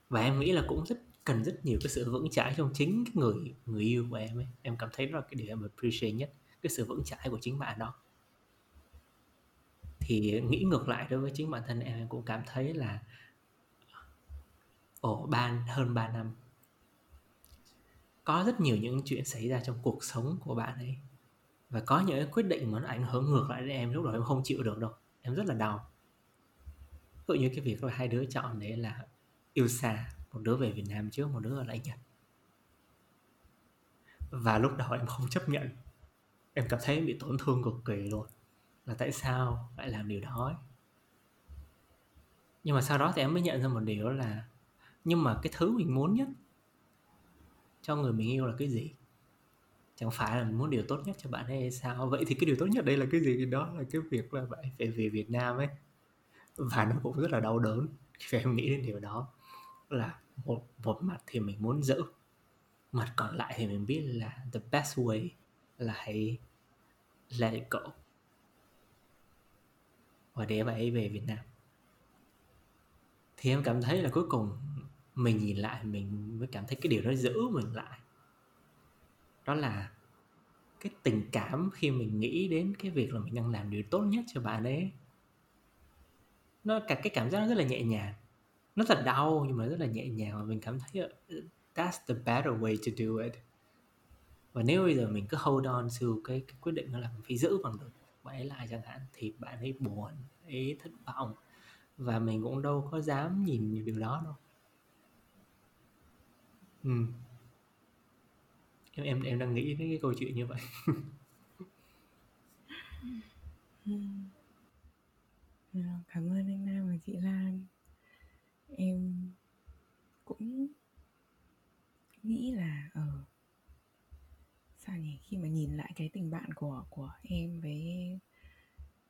Và em nghĩ là cũng rất, cần rất nhiều cái sự vững chãi trong chính cái người người yêu của em ấy. Em cảm thấy đó là cái điều em appreciate nhất, cái sự vững chãi của chính bạn đó. Thì nghĩ ngược lại đối với chính bản thân em em cũng cảm thấy là ồ, ba, hơn 3 năm. Có rất nhiều những chuyện xảy ra trong cuộc sống của bạn ấy. Và có những cái quyết định mà nó ảnh hưởng ngược lại đến em, lúc đó em không chịu được đâu. Em rất là đau. Tự như cái việc là hai đứa chọn đấy là yêu xa một đứa về Việt Nam trước, một đứa ở lại Nhật. Và lúc đầu em không chấp nhận. Em cảm thấy bị tổn thương cực kỳ luôn. Là tại sao lại làm điều đó ấy. nhưng mà sau đó thì em mới nhận ra một điều là nhưng mà cái thứ mình muốn nhất cho người mình yêu là cái gì? Chẳng phải là mình muốn điều tốt nhất cho bạn ấy hay sao? Vậy thì cái điều tốt nhất đây là cái gì? Đó là cái việc là bạn phải về Việt Nam ấy. Và nó cũng rất là đau đớn khi em nghĩ đến điều đó. Là một một mặt thì mình muốn giữ, mặt còn lại thì mình biết là the best way là hãy let it go và để bạn ấy về Việt Nam. Thì em cảm thấy là cuối cùng mình nhìn lại mình mới cảm thấy cái điều đó giữ mình lại. Đó là cái tình cảm khi mình nghĩ đến cái việc là mình đang làm điều tốt nhất cho bạn ấy. Nó cả cái cảm giác nó rất là nhẹ nhàng. Nó thật đau nhưng mà rất là nhẹ nhàng và mình cảm thấy ờ, that's the better way to do it. Và nếu bây giờ mình cứ hold on to cái, cái quyết định là mình phải giữ bằng được bạn ấy lại chẳng hạn thì bạn ấy buồn ấy thất vọng. Và mình cũng đâu có dám nhìn điều đó đâu ừ. em em em đang nghĩ đến cái câu chuyện như vậy. Cảm ơn anh Nam và chị Lan. Em cũng nghĩ là ở ờ, uh, sao nhỉ? Khi mà nhìn lại cái tình bạn của của em với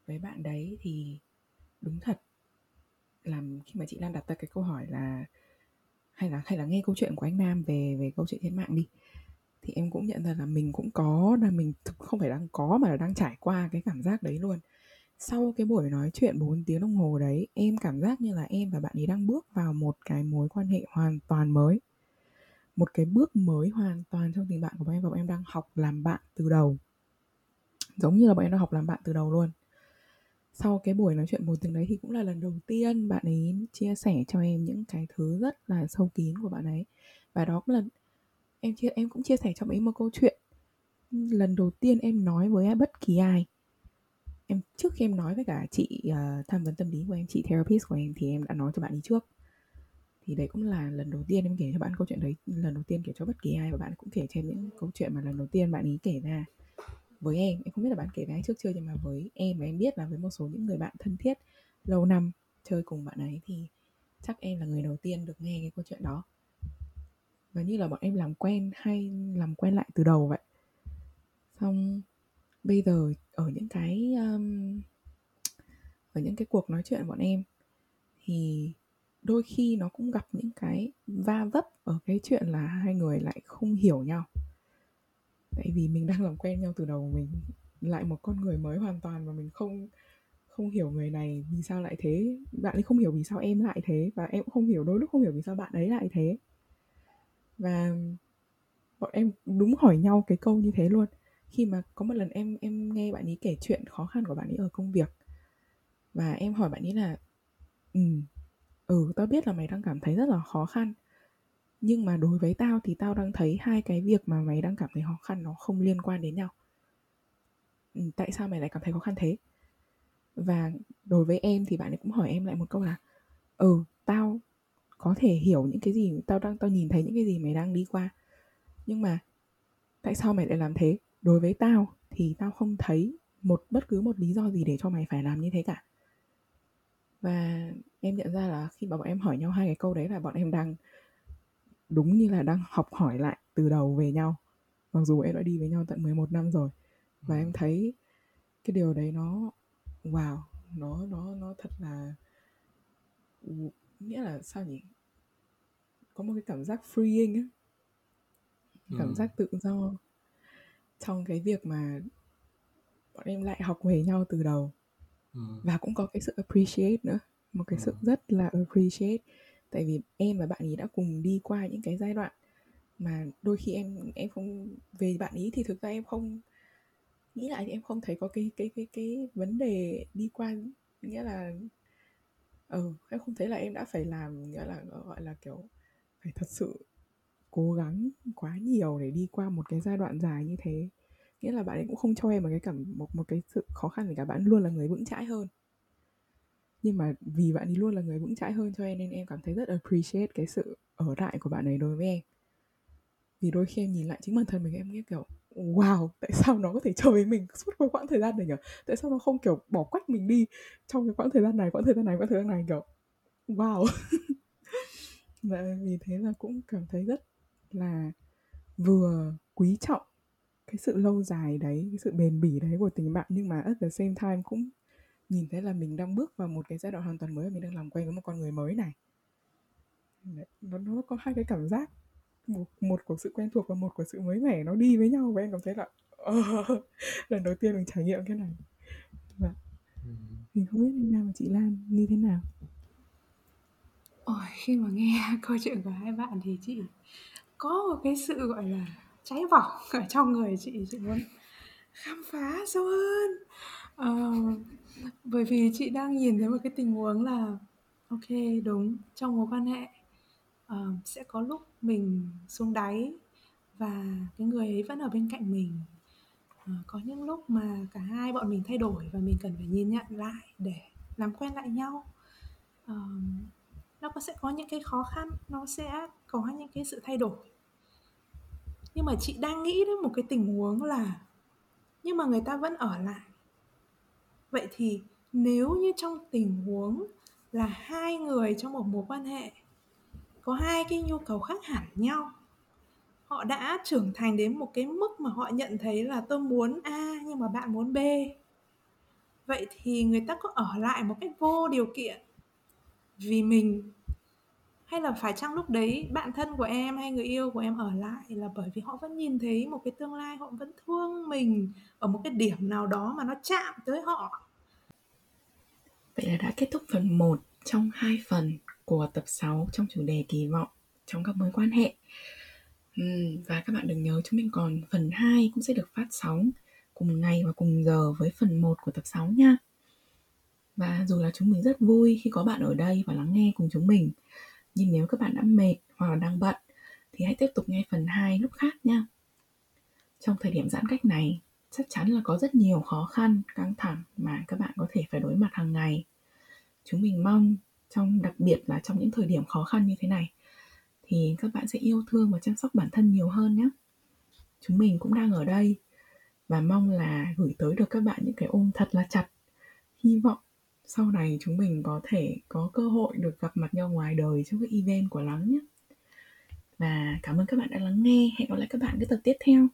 với bạn đấy thì đúng thật làm khi mà chị Lan đặt ra cái câu hỏi là hay là hay là nghe câu chuyện của anh Nam về về câu chuyện trên mạng đi. Thì em cũng nhận ra là mình cũng có, là mình không phải đang có mà là đang trải qua cái cảm giác đấy luôn. Sau cái buổi nói chuyện 4 tiếng đồng hồ đấy, em cảm giác như là em và bạn ấy đang bước vào một cái mối quan hệ hoàn toàn mới. Một cái bước mới hoàn toàn trong tình bạn của bọn em và bọn em đang học làm bạn từ đầu. Giống như là bọn em đang học làm bạn từ đầu luôn sau cái buổi nói chuyện một tiếng đấy thì cũng là lần đầu tiên bạn ấy chia sẻ cho em những cái thứ rất là sâu kín của bạn ấy. Và đó cũng là em chia em cũng chia sẻ cho bạn ấy một câu chuyện. Lần đầu tiên em nói với bất kỳ ai em trước khi em nói với cả chị uh, tham vấn tâm lý của em chị therapist của em thì em đã nói cho bạn ấy trước. Thì đấy cũng là lần đầu tiên em kể cho bạn câu chuyện đấy lần đầu tiên kể cho bất kỳ ai và bạn cũng kể cho em những câu chuyện mà lần đầu tiên bạn ấy kể ra với em. Em không biết là bạn kể với anh trước chưa nhưng mà với em và em biết là với một số những người bạn thân thiết lâu năm chơi cùng bạn ấy thì chắc em là người đầu tiên được nghe cái câu chuyện đó. Và như là bọn em làm quen hay làm quen lại từ đầu vậy. Xong bây giờ ở những cái um, ở những cái cuộc nói chuyện bọn em thì đôi khi nó cũng gặp những cái va vấp ở cái chuyện là hai người lại không hiểu nhau tại vì mình đang làm quen nhau từ đầu mình lại một con người mới hoàn toàn và mình không không hiểu người này vì sao lại thế. Bạn ấy không hiểu vì sao em lại thế và em cũng không hiểu, đôi lúc không hiểu vì sao bạn ấy lại thế. Và bọn em đúng hỏi nhau cái câu như thế luôn. Khi mà có một lần em em nghe bạn ấy kể chuyện khó khăn của bạn ấy ở công việc và em hỏi bạn ấy là ừ ừ tao biết là mày đang cảm thấy rất là khó khăn nhưng mà đối với tao thì tao đang thấy hai cái việc mà mày đang cảm thấy khó khăn nó không liên quan đến nhau. Ừ, tại sao mày lại cảm thấy khó khăn thế? Và đối với em thì bạn ấy cũng hỏi em lại một câu là ừ tao có thể hiểu những cái gì tao đang tao nhìn thấy những cái gì mày đang đi qua. Nhưng mà tại sao mày lại làm thế? Đối với tao thì tao không thấy một bất cứ một lý do gì để cho mày phải làm như thế cả. Và em nhận ra là khi mà bọn em hỏi nhau hai cái câu đấy là bọn em đang đúng như là đang học hỏi lại từ đầu về nhau mặc dù em đã đi với nhau tận 11 năm rồi và em thấy cái điều đấy nó wow nó nó nó thật là nghĩa là sao nhỉ có một cái cảm giác freeing á cảm Ừ. giác tự do trong cái việc mà bọn em lại học về nhau từ đầu Ừ. và cũng có cái sự appreciate nữa một cái sự Ừ. rất là appreciate tại vì em và bạn ấy đã cùng đi qua những cái giai đoạn mà đôi khi em em không, về bạn ấy thì thực ra em không nghĩ lại thì em không thấy có cái cái cái cái vấn đề đi qua, nghĩa là ừ em không thấy là em đã phải làm, nghĩa là, gọi là kiểu phải thật sự cố gắng quá nhiều để đi qua một cái giai đoạn dài như thế. Nghĩa là bạn ấy cũng không cho em một cái cảm, một một cái sự khó khăn gì cả, bạn luôn là người vững chãi hơn nhưng mà vì bạn ấy luôn là người vững chãi hơn cho em nên em cảm thấy rất appreciate cái sự ở lại của bạn ấy đối với em. Vì đôi khi em nhìn lại chính bản thân mình em nghĩ kiểu, wow, tại sao nó có thể chơi với mình suốt cái quãng thời gian này nhỉ tại sao nó không, kiểu, bỏ quách mình đi trong cái quãng thời gian này, quãng thời gian này, quãng thời gian này? Kiểu, wow. *laughs* Và vì thế là cũng cảm thấy rất là vừa quý trọng cái sự lâu dài đấy, cái sự bền bỉ đấy của tình bạn nhưng mà at the same time cũng nhìn thấy là mình đang bước vào một cái giai đoạn hoàn toàn mới và mình đang làm quen với một con người mới này. Đấy, nó nó có hai cái cảm giác. Một một của sự quen thuộc và một của sự mới mẻ nó đi với nhau và em cảm thấy là ờ, *laughs* lần đầu tiên mình trải nghiệm cái này. Và Ừ. mình không biết anh Nam và chị Lan như thế nào. Ôi, khi mà nghe *laughs* câu chuyện của hai bạn thì chị có một cái sự gọi là cháy bỏng ở trong người chị chị muốn khám phá sâu hơn. Ờ, bởi vì chị đang nhìn thấy một cái tình huống là ok đúng trong mối quan hệ ờ, sẽ có lúc mình xuống đáy và cái người ấy vẫn ở bên cạnh mình. Ờ, có những lúc mà cả hai bọn mình thay đổi và mình cần phải nhìn nhận lại để làm quen lại nhau. Ờ, nó có sẽ có những cái khó khăn nó sẽ có những cái sự thay đổi. Nhưng mà chị đang nghĩ đến một cái tình huống là nhưng mà người ta vẫn ở lại vậy thì nếu như trong tình huống là hai người trong một mối quan hệ có hai cái nhu cầu khác hẳn nhau, họ đã trưởng thành đến một cái mức mà họ nhận thấy là tôi muốn a nhưng mà bạn muốn b, vậy thì người ta có ở lại một cách vô điều kiện vì mình hay là phải chăng lúc đấy bạn thân của em hay người yêu của em ở lại là bởi vì họ vẫn nhìn thấy một cái tương lai, họ vẫn thương mình ở một cái điểm nào đó mà nó chạm tới họ Vậy là đã kết thúc phần 1 trong hai phần của tập 6 trong chủ đề kỳ vọng trong các mối quan hệ. Và các bạn đừng nhớ chúng mình còn phần 2 cũng sẽ được phát sóng cùng ngày và cùng giờ với phần 1 của tập 6 nha. Và dù là chúng mình rất vui khi có bạn ở đây và lắng nghe cùng chúng mình. Nhưng nếu các bạn đã mệt hoặc là đang bận thì hãy tiếp tục nghe phần 2 lúc khác nha. Trong thời điểm giãn cách này, chắc chắn là có rất nhiều khó khăn, căng thẳng mà các bạn có thể phải đối mặt hàng ngày. Chúng mình mong trong đặc biệt là trong những thời điểm khó khăn như thế này thì các bạn sẽ yêu thương và chăm sóc bản thân nhiều hơn nhé. Chúng mình cũng đang ở đây và mong là gửi tới được các bạn những cái ôm thật là chặt. Hy vọng sau này chúng mình có thể có cơ hội được gặp mặt nhau ngoài đời trong cái event của Lắng nhé. Và cảm ơn các bạn đã lắng nghe. Hẹn gặp lại các bạn cái tập tiếp theo.